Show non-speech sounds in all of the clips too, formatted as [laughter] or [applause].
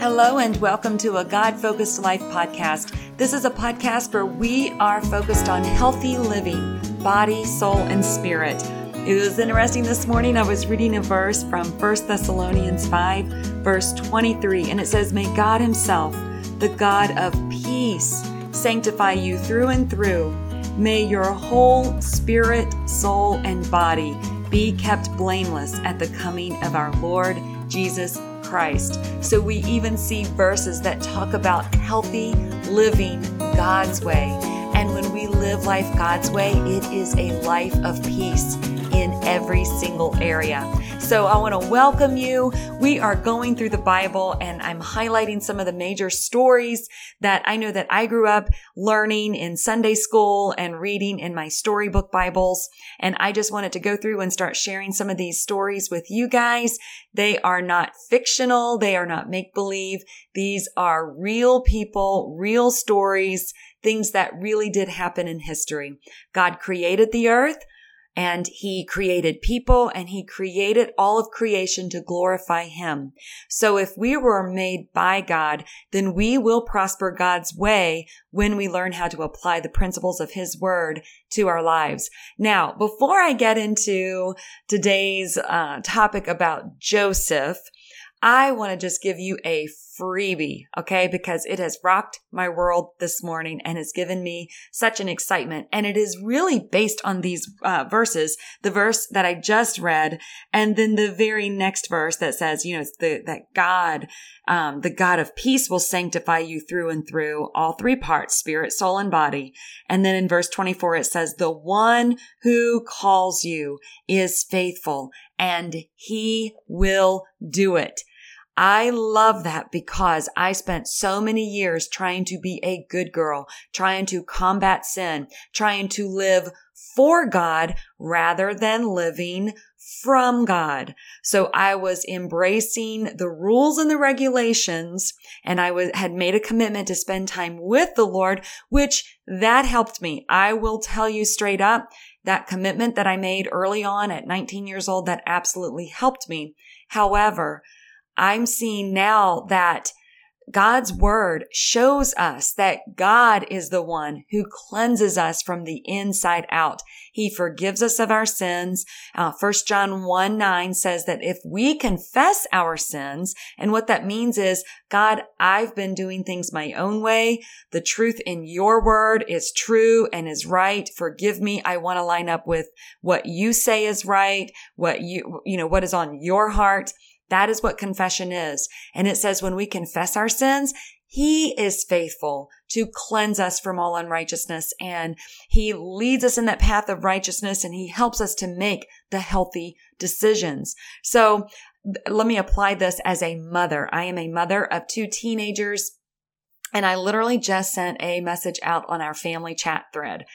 Hello, and welcome to a God Focused Life podcast. This is a podcast where we are focused on healthy living, body, soul, and spirit. It was interesting this morning. I was reading a verse from 1 Thessalonians 5, verse 23, and it says, May God Himself, the God of peace, sanctify you through and through. May your whole spirit, soul, and body be kept blameless at the coming of our Lord Jesus Christ. So we even see verses that talk about healthy living God's way. And when we live life God's way, it is a life of peace in every single area. So I want to welcome you. We are going through the Bible and I'm highlighting some of the major stories that I know that I grew up learning in Sunday school and reading in my storybook Bibles. And I just wanted to go through and start sharing some of these stories with you guys. They are not fictional. They are not make believe. These are real people, real stories, things that really did happen in history. God created the earth and he created people and he created all of creation to glorify him. So if we were made by God, then we will prosper God's way when we learn how to apply the principles of his word to our lives. Now, before I get into today's uh, topic about Joseph, I want to just give you a freebie, okay? Because it has rocked my world this morning and has given me such an excitement. And it is really based on these uh, verses, the verse that I just read, and then the very next verse that says, you know, it's the, that God, um, the God of peace will sanctify you through and through all three parts, spirit, soul, and body. And then in verse 24, it says, the one who calls you is faithful and he will do it. I love that because I spent so many years trying to be a good girl, trying to combat sin, trying to live for God rather than living from God. So I was embracing the rules and the regulations and I was, had made a commitment to spend time with the Lord, which that helped me. I will tell you straight up that commitment that I made early on at 19 years old, that absolutely helped me. However, I'm seeing now that God's word shows us that God is the one who cleanses us from the inside out. He forgives us of our sins. Uh, 1 John 1 9 says that if we confess our sins, and what that means is, God, I've been doing things my own way. The truth in your word is true and is right. Forgive me. I want to line up with what you say is right, what you, you know, what is on your heart. That is what confession is. And it says when we confess our sins, he is faithful to cleanse us from all unrighteousness and he leads us in that path of righteousness and he helps us to make the healthy decisions. So let me apply this as a mother. I am a mother of two teenagers and I literally just sent a message out on our family chat thread.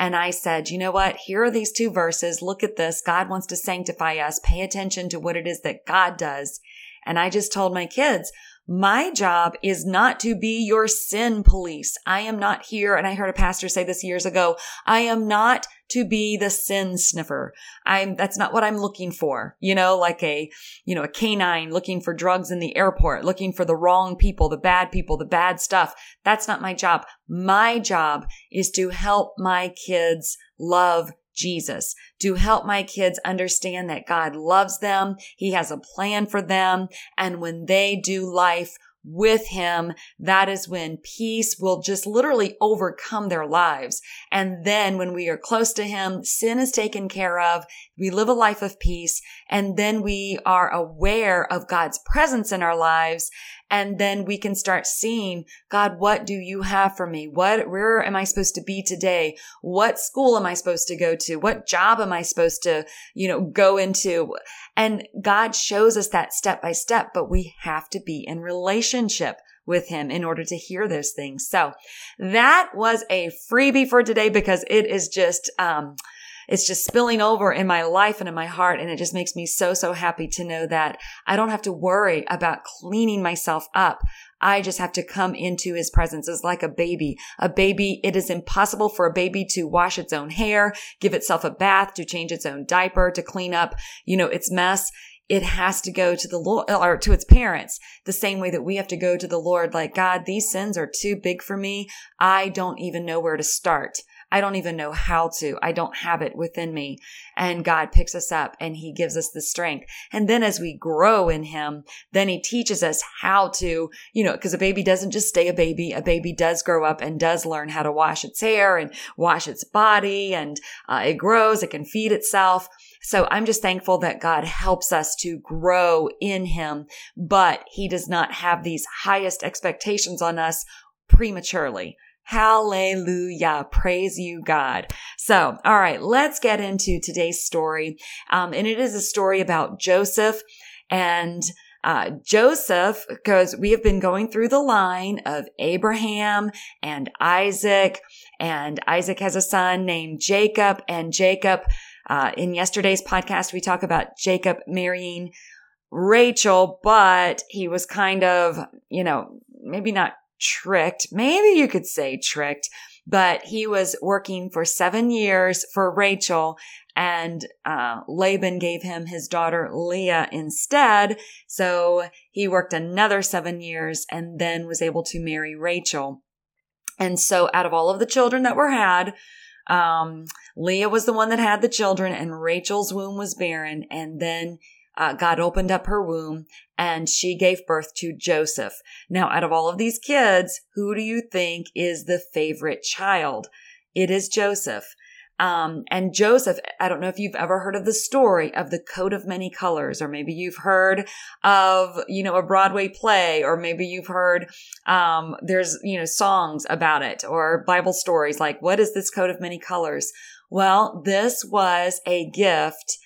And I said, you know what? Here are these two verses. Look at this. God wants to sanctify us. Pay attention to what it is that God does. And I just told my kids, my job is not to be your sin police. I am not here. And I heard a pastor say this years ago. I am not to be the sin sniffer. I'm, that's not what I'm looking for. You know, like a, you know, a canine looking for drugs in the airport, looking for the wrong people, the bad people, the bad stuff. That's not my job. My job is to help my kids love Jesus, to help my kids understand that God loves them. He has a plan for them. And when they do life with him, that is when peace will just literally overcome their lives. And then when we are close to him, sin is taken care of. We live a life of peace and then we are aware of God's presence in our lives. And then we can start seeing, God, what do you have for me? What, where am I supposed to be today? What school am I supposed to go to? What job am I supposed to, you know, go into? And God shows us that step by step, but we have to be in relationship with him in order to hear those things. So that was a freebie for today because it is just, um, it's just spilling over in my life and in my heart. And it just makes me so, so happy to know that I don't have to worry about cleaning myself up. I just have to come into his presence It's like a baby. A baby, it is impossible for a baby to wash its own hair, give itself a bath, to change its own diaper, to clean up, you know, its mess it has to go to the Lord or to its parents the same way that we have to go to the Lord. Like, God, these sins are too big for me. I don't even know where to start. I don't even know how to. I don't have it within me. And God picks us up and he gives us the strength. And then as we grow in him, then he teaches us how to, you know, because a baby doesn't just stay a baby. A baby does grow up and does learn how to wash its hair and wash its body and uh, it grows. It can feed itself. So I'm just thankful that God helps us to grow in him, but he does not have these highest expectations on us prematurely. Hallelujah. Praise you, God. So, all right, let's get into today's story. Um, and it is a story about Joseph and uh, Joseph, because we have been going through the line of Abraham and Isaac, and Isaac has a son named Jacob, and Jacob, uh, in yesterday's podcast, we talk about Jacob marrying Rachel, but he was kind of, you know, maybe not tricked. Maybe you could say tricked, but he was working for seven years for Rachel and uh, Laban gave him his daughter Leah instead. So he worked another seven years and then was able to marry Rachel. And so out of all of the children that were had, um, Leah was the one that had the children and Rachel's womb was barren. And then uh, God opened up her womb and she gave birth to Joseph. Now, out of all of these kids, who do you think is the favorite child? It is Joseph. Um, and Joseph, I don't know if you've ever heard of the story of the coat of many colors, or maybe you've heard of, you know, a Broadway play, or maybe you've heard, um, there's, you know, songs about it or Bible stories like, what is this coat of many colors? Well, this was a gift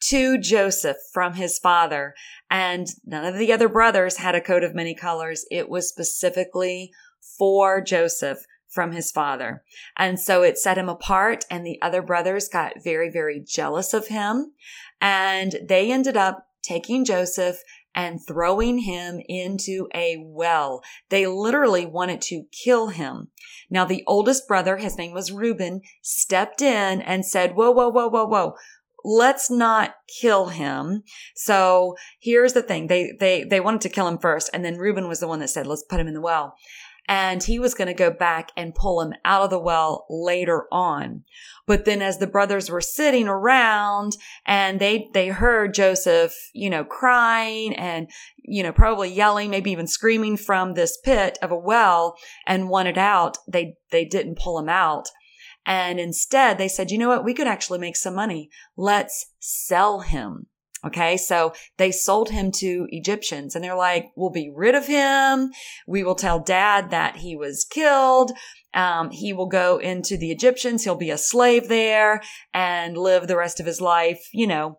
to Joseph from his father. And none of the other brothers had a coat of many colors. It was specifically for Joseph from his father. And so it set him apart and the other brothers got very, very jealous of him. And they ended up taking Joseph and throwing him into a well. They literally wanted to kill him. Now, the oldest brother, his name was Reuben, stepped in and said, whoa, whoa, whoa, whoa, whoa let's not kill him. So here's the thing. They, they, they wanted to kill him first. And then Reuben was the one that said, let's put him in the well. And he was going to go back and pull him out of the well later on. But then as the brothers were sitting around and they, they heard Joseph, you know, crying and, you know, probably yelling, maybe even screaming from this pit of a well and wanted out, they, they didn't pull him out. And instead they said, you know what? We could actually make some money. Let's sell him. Okay. So they sold him to Egyptians and they're like, we'll be rid of him. We will tell dad that he was killed. Um, he will go into the Egyptians. He'll be a slave there and live the rest of his life, you know,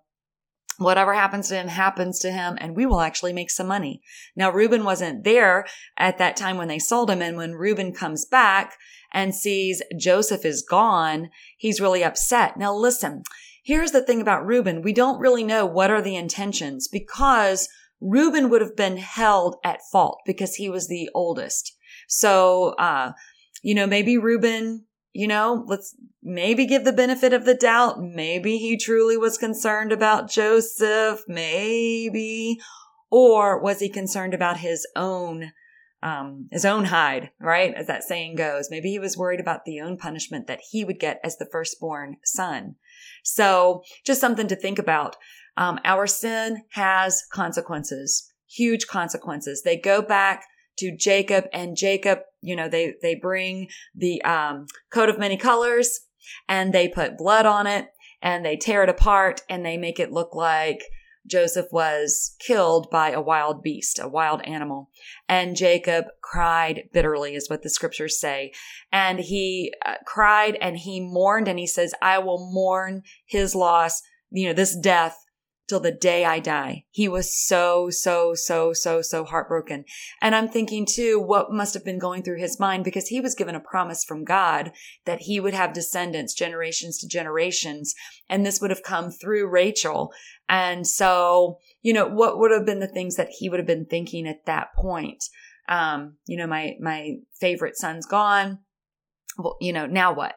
whatever happens to him happens to him and we will actually make some money. Now, Reuben wasn't there at that time when they sold him. And when Reuben comes back, and sees Joseph is gone, he's really upset. Now listen, here's the thing about Reuben. We don't really know what are the intentions because Reuben would have been held at fault because he was the oldest. So, uh, you know, maybe Reuben, you know, let's maybe give the benefit of the doubt. Maybe he truly was concerned about Joseph, maybe. Or was he concerned about his own um, his own hide, right? As that saying goes. Maybe he was worried about the own punishment that he would get as the firstborn son. So just something to think about. Um, our sin has consequences, huge consequences. They go back to Jacob and Jacob, you know, they, they bring the, um, coat of many colors and they put blood on it and they tear it apart and they make it look like Joseph was killed by a wild beast, a wild animal. And Jacob cried bitterly, is what the scriptures say. And he uh, cried and he mourned and he says, I will mourn his loss, you know, this death till the day I die. He was so, so, so, so, so heartbroken. And I'm thinking too, what must have been going through his mind because he was given a promise from God that he would have descendants generations to generations. And this would have come through Rachel. And so, you know, what would have been the things that he would have been thinking at that point? Um, you know, my, my favorite son's gone. Well, you know, now what?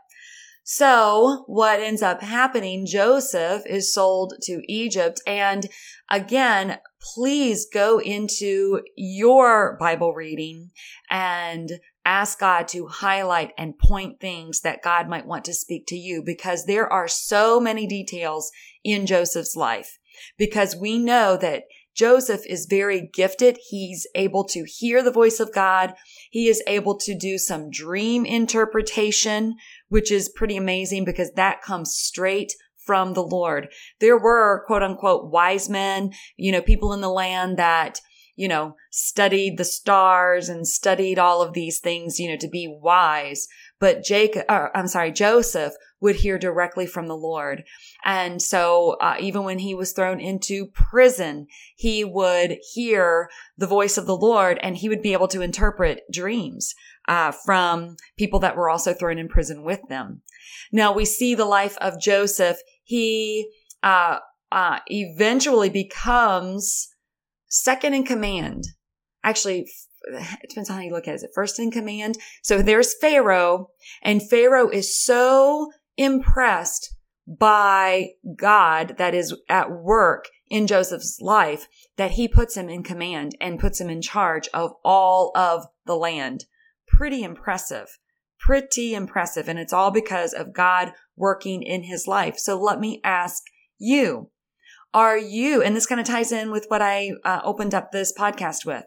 So what ends up happening, Joseph is sold to Egypt. And again, please go into your Bible reading and ask God to highlight and point things that God might want to speak to you because there are so many details in Joseph's life because we know that Joseph is very gifted. He's able to hear the voice of God. He is able to do some dream interpretation, which is pretty amazing because that comes straight from the Lord. There were quote unquote wise men, you know, people in the land that you know, studied the stars and studied all of these things, you know, to be wise. But Jake, or, I'm sorry, Joseph would hear directly from the Lord. And so, uh, even when he was thrown into prison, he would hear the voice of the Lord and he would be able to interpret dreams. Uh, from people that were also thrown in prison with them. Now we see the life of Joseph. He uh, uh eventually becomes second in command. Actually, [sighs] it depends on how you look at it. Is it first in command? So there's Pharaoh, and Pharaoh is so impressed by God that is at work in Joseph's life that he puts him in command and puts him in charge of all of the land. Pretty impressive. Pretty impressive. And it's all because of God working in his life. So let me ask you, are you, and this kind of ties in with what I uh, opened up this podcast with,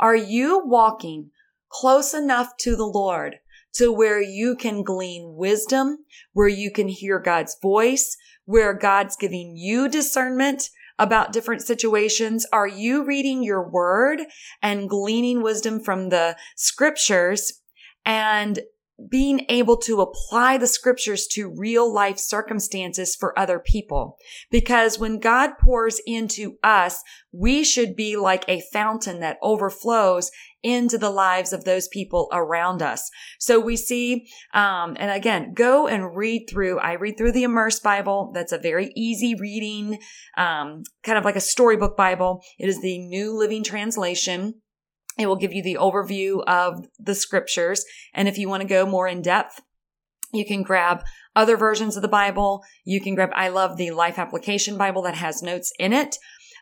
are you walking close enough to the Lord to where you can glean wisdom, where you can hear God's voice, where God's giving you discernment about different situations? Are you reading your word and gleaning wisdom from the scriptures and being able to apply the scriptures to real life circumstances for other people. Because when God pours into us, we should be like a fountain that overflows into the lives of those people around us. So we see, um, and again, go and read through. I read through the Immerse Bible. That's a very easy reading, um, kind of like a storybook Bible. It is the New Living Translation. It will give you the overview of the scriptures. And if you want to go more in depth, you can grab other versions of the Bible. You can grab, I love the Life Application Bible that has notes in it.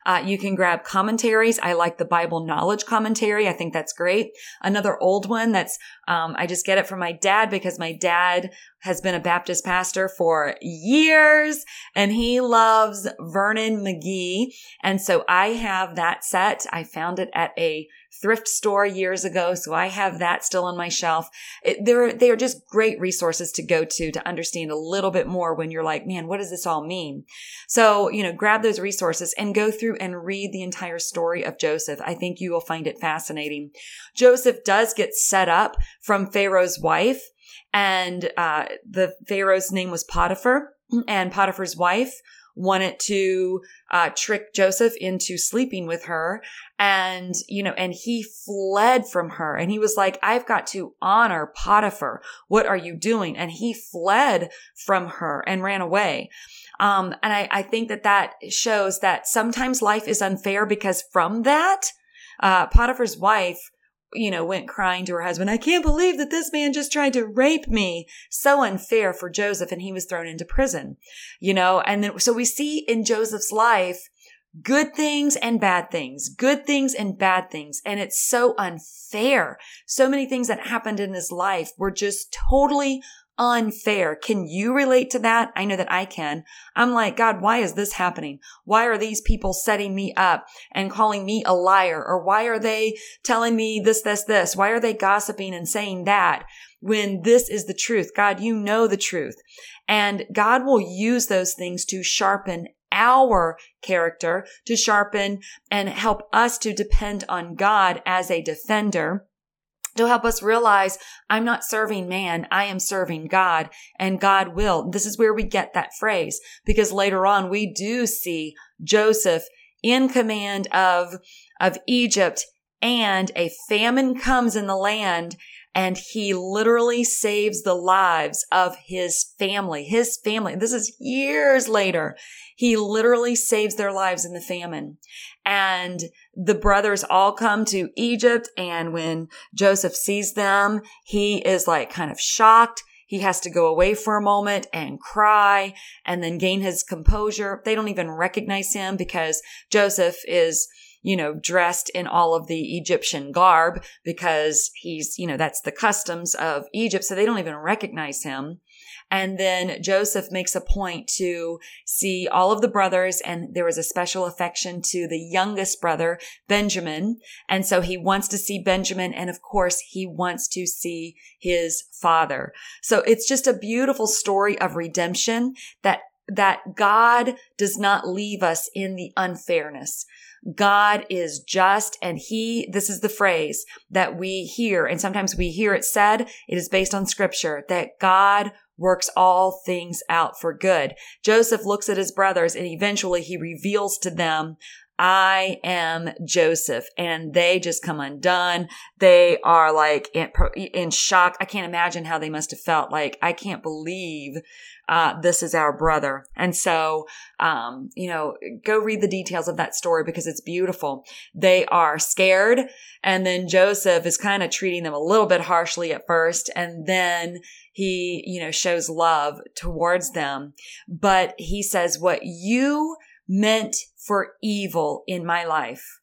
Uh, you can grab commentaries. I like the Bible Knowledge Commentary. I think that's great. Another old one that's, um, I just get it from my dad because my dad has been a Baptist pastor for years and he loves Vernon McGee. And so I have that set. I found it at a thrift store years ago. So I have that still on my shelf. It, they're, they are just great resources to go to to understand a little bit more when you're like, man, what does this all mean? So, you know, grab those resources and go through and read the entire story of Joseph. I think you will find it fascinating. Joseph does get set up from Pharaoh's wife and, uh, the Pharaoh's name was Potiphar and Potiphar's wife wanted to uh, trick Joseph into sleeping with her. And, you know, and he fled from her and he was like, I've got to honor Potiphar. What are you doing? And he fled from her and ran away. Um, and I, I think that that shows that sometimes life is unfair because from that, uh, Potiphar's wife you know, went crying to her husband, I can't believe that this man just tried to rape me. So unfair for Joseph. And he was thrown into prison, you know, and then, so we see in Joseph's life, good things and bad things, good things and bad things. And it's so unfair. So many things that happened in his life were just totally unfair. Can you relate to that? I know that I can. I'm like, God, why is this happening? Why are these people setting me up and calling me a liar? Or why are they telling me this, this, this? Why are they gossiping and saying that when this is the truth? God, you know the truth. And God will use those things to sharpen our character, to sharpen and help us to depend on God as a defender to help us realize I'm not serving man. I am serving God and God will. This is where we get that phrase because later on we do see Joseph in command of, of Egypt and a famine comes in the land and he literally saves the lives of his family, his family. This is years later. He literally saves their lives in the famine. And the brothers all come to Egypt. And when Joseph sees them, he is like kind of shocked. he has to go away for a moment and cry and then gain his composure. They don't even recognize him because Joseph is you know, dressed in all of the Egyptian garb because he's, you know, that's the customs of Egypt. So they don't even recognize him. And then Joseph makes a point to see all of the brothers and there was a special affection to the youngest brother, Benjamin. And so he wants to see Benjamin. And of course, he wants to see his father. So it's just a beautiful story of redemption that that God does not leave us in the unfairness. God is just and he, this is the phrase that we hear and sometimes we hear it said. It is based on scripture that God works all things out for good. Joseph looks at his brothers and eventually he reveals to them, I am Joseph and they just come undone. They are like in, in, shock. I can't imagine how they must have felt like, I can't believe uh, this is our brother. And so, um, you know, go read the details of that story because it's beautiful. They are scared. And then Joseph is kind of treating them a little bit harshly at first. And then he, you know, shows love towards them. But he says, what you meant for evil in my life,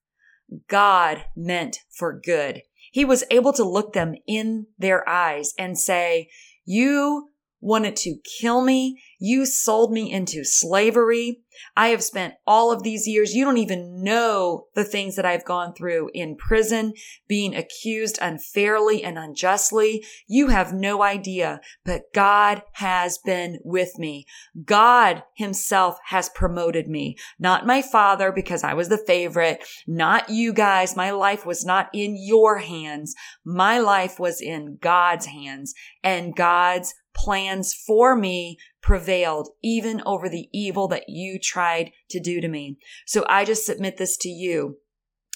God meant for good. He was able to look them in their eyes and say, you wanted to kill me. You sold me into slavery. I have spent all of these years. You don't even know the things that I've gone through in prison, being accused unfairly and unjustly. You have no idea, but God has been with me. God himself has promoted me, not my father because I was the favorite, not you guys. My life was not in your hands. My life was in God's hands and God's plans for me prevailed even over the evil that you tried to do to me. So I just submit this to you.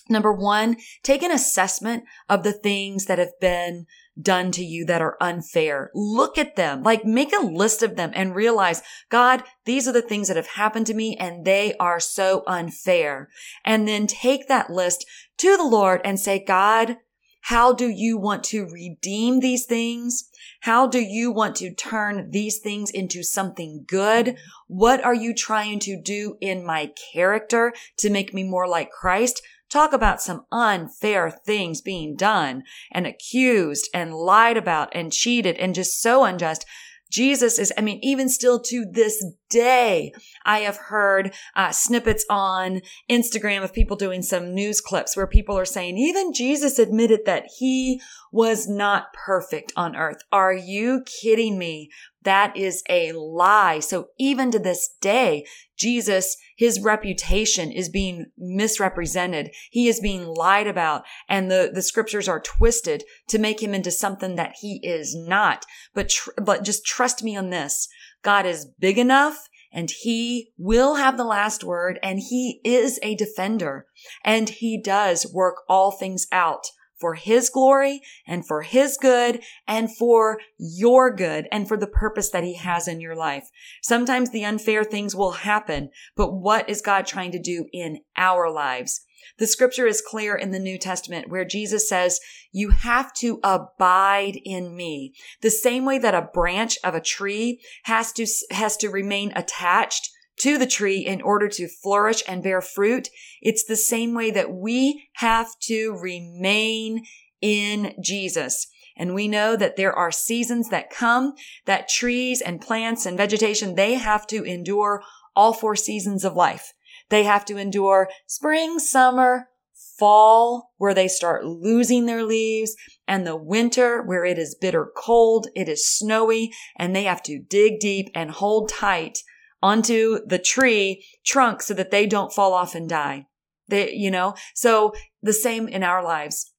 Number one, take an assessment of the things that have been done to you that are unfair. Look at them, like make a list of them and realize, God, these are the things that have happened to me and they are so unfair. And then take that list to the Lord and say, God, how do you want to redeem these things? How do you want to turn these things into something good? What are you trying to do in my character to make me more like Christ? Talk about some unfair things being done and accused and lied about and cheated and just so unjust. Jesus is, I mean, even still to this day, I have heard uh, snippets on Instagram of people doing some news clips where people are saying, even Jesus admitted that he was not perfect on earth. Are you kidding me? That is a lie. So even to this day, Jesus, his reputation is being misrepresented. He is being lied about and the, the scriptures are twisted to make him into something that he is not. But, tr- but just trust me on this. God is big enough and he will have the last word and he is a defender and he does work all things out for his glory and for his good and for your good and for the purpose that he has in your life. Sometimes the unfair things will happen, but what is God trying to do in our lives? The scripture is clear in the New Testament where Jesus says, you have to abide in me. The same way that a branch of a tree has to, has to remain attached to the tree in order to flourish and bear fruit. It's the same way that we have to remain in Jesus. And we know that there are seasons that come that trees and plants and vegetation, they have to endure all four seasons of life. They have to endure spring, summer, fall, where they start losing their leaves, and the winter, where it is bitter cold, it is snowy, and they have to dig deep and hold tight onto the tree trunk so that they don't fall off and die. They, you know, so the same in our lives.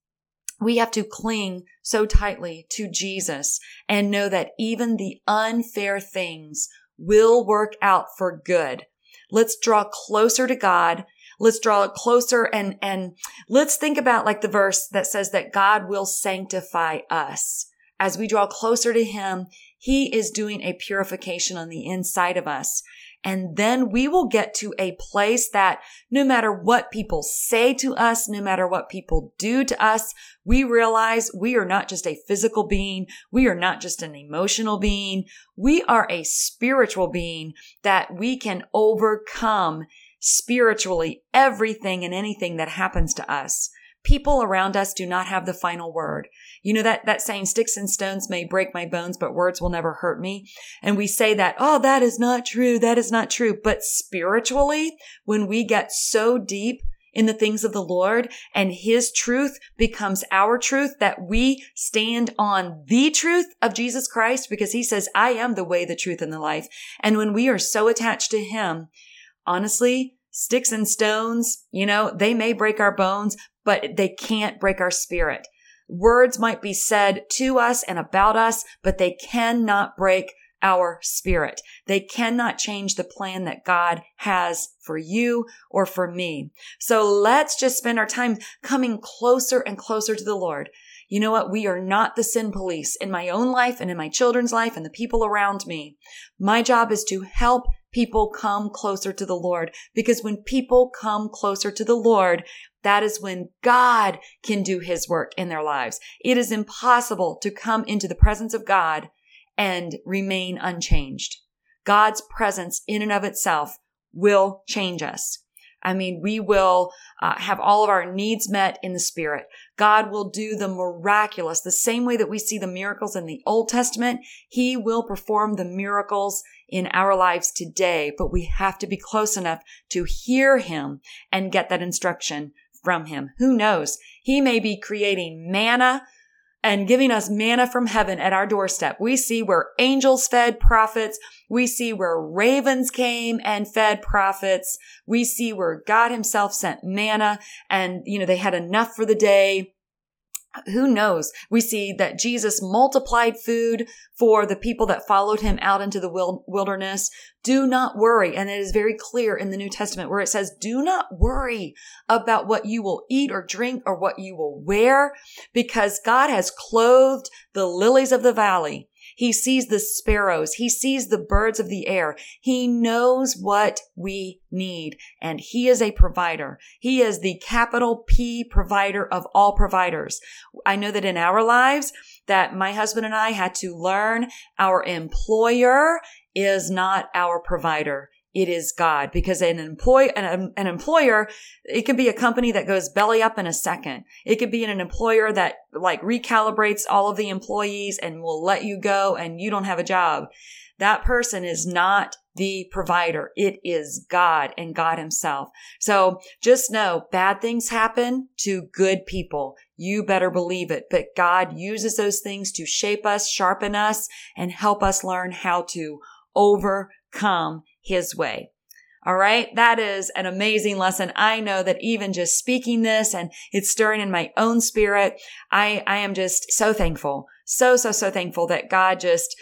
We have to cling so tightly to Jesus and know that even the unfair things will work out for good. Let's draw closer to God. Let's draw closer and, and let's think about like the verse that says that God will sanctify us. As we draw closer to Him, He is doing a purification on the inside of us. And then we will get to a place that no matter what people say to us, no matter what people do to us, we realize we are not just a physical being. We are not just an emotional being. We are a spiritual being that we can overcome spiritually everything and anything that happens to us. People around us do not have the final word. You know that, that saying, sticks and stones may break my bones, but words will never hurt me. And we say that, oh, that is not true. That is not true. But spiritually, when we get so deep in the things of the Lord and his truth becomes our truth that we stand on the truth of Jesus Christ because he says, I am the way, the truth, and the life. And when we are so attached to him, honestly, sticks and stones, you know, they may break our bones, but they can't break our spirit. Words might be said to us and about us, but they cannot break our spirit. They cannot change the plan that God has for you or for me. So let's just spend our time coming closer and closer to the Lord. You know what? We are not the sin police in my own life and in my children's life and the people around me. My job is to help people come closer to the Lord because when people come closer to the Lord, that is when God can do his work in their lives. It is impossible to come into the presence of God and remain unchanged. God's presence in and of itself will change us. I mean, we will uh, have all of our needs met in the spirit. God will do the miraculous, the same way that we see the miracles in the Old Testament. He will perform the miracles in our lives today, but we have to be close enough to hear him and get that instruction from him. Who knows? He may be creating manna and giving us manna from heaven at our doorstep. We see where angels fed prophets. We see where ravens came and fed prophets. We see where God himself sent manna and, you know, they had enough for the day who knows? We see that Jesus multiplied food for the people that followed him out into the wilderness. Do not worry. And it is very clear in the New Testament where it says, do not worry about what you will eat or drink or what you will wear because God has clothed the lilies of the valley. He sees the sparrows. He sees the birds of the air. He knows what we need and he is a provider. He is the capital P provider of all providers. I know that in our lives that my husband and I had to learn our employer is not our provider it is God because an employ an, um, an, employer, it can be a company that goes belly up in a second. It could be an employer that like recalibrates all of the employees and will let you go and you don't have a job. That person is not the provider. It is God and God himself. So just know bad things happen to good people. You better believe it. But God uses those things to shape us, sharpen us, and help us learn how to overcome his way. All right. That is an amazing lesson. I know that even just speaking this and it's stirring in my own spirit, I, I am just so thankful. So, so, so thankful that God just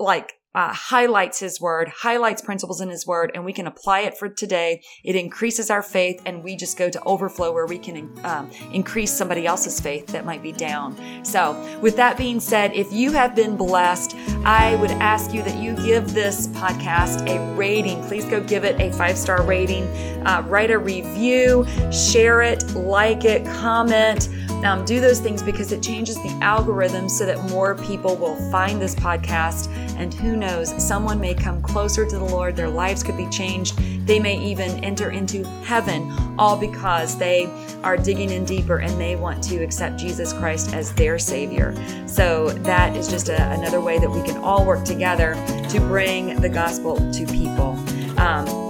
like uh, highlights his word, highlights principles in his word, and we can apply it for today. It increases our faith, and we just go to overflow where we can um, increase somebody else's faith that might be down. So, with that being said, if you have been blessed, I would ask you that you give this podcast a rating. Please go give it a five star rating, uh, write a review, share it, like it, comment. Um, do those things because it changes the algorithm so that more people will find this podcast. And who knows, someone may come closer to the Lord, their lives could be changed. They may even enter into heaven, all because they are digging in deeper and they want to accept Jesus Christ as their Savior. So that is just a, another way that we can all work together to bring the gospel to people. Um,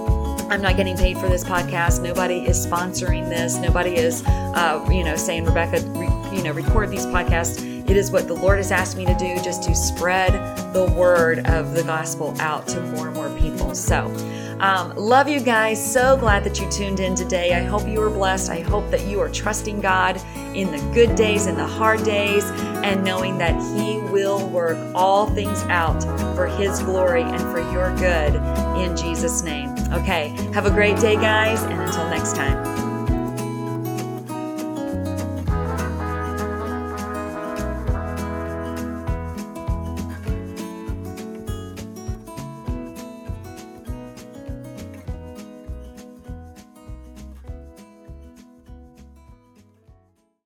I'm not getting paid for this podcast. Nobody is sponsoring this. Nobody is, uh, you know, saying, Rebecca, re- you know, record these podcasts. It is what the Lord has asked me to do just to spread the word of the gospel out to more and more people. So, um, love you guys. So glad that you tuned in today. I hope you are blessed. I hope that you are trusting God in the good days and the hard days and knowing that He will work all things out for His glory and for your good in Jesus' name. Okay, have a great day, guys, and until next time.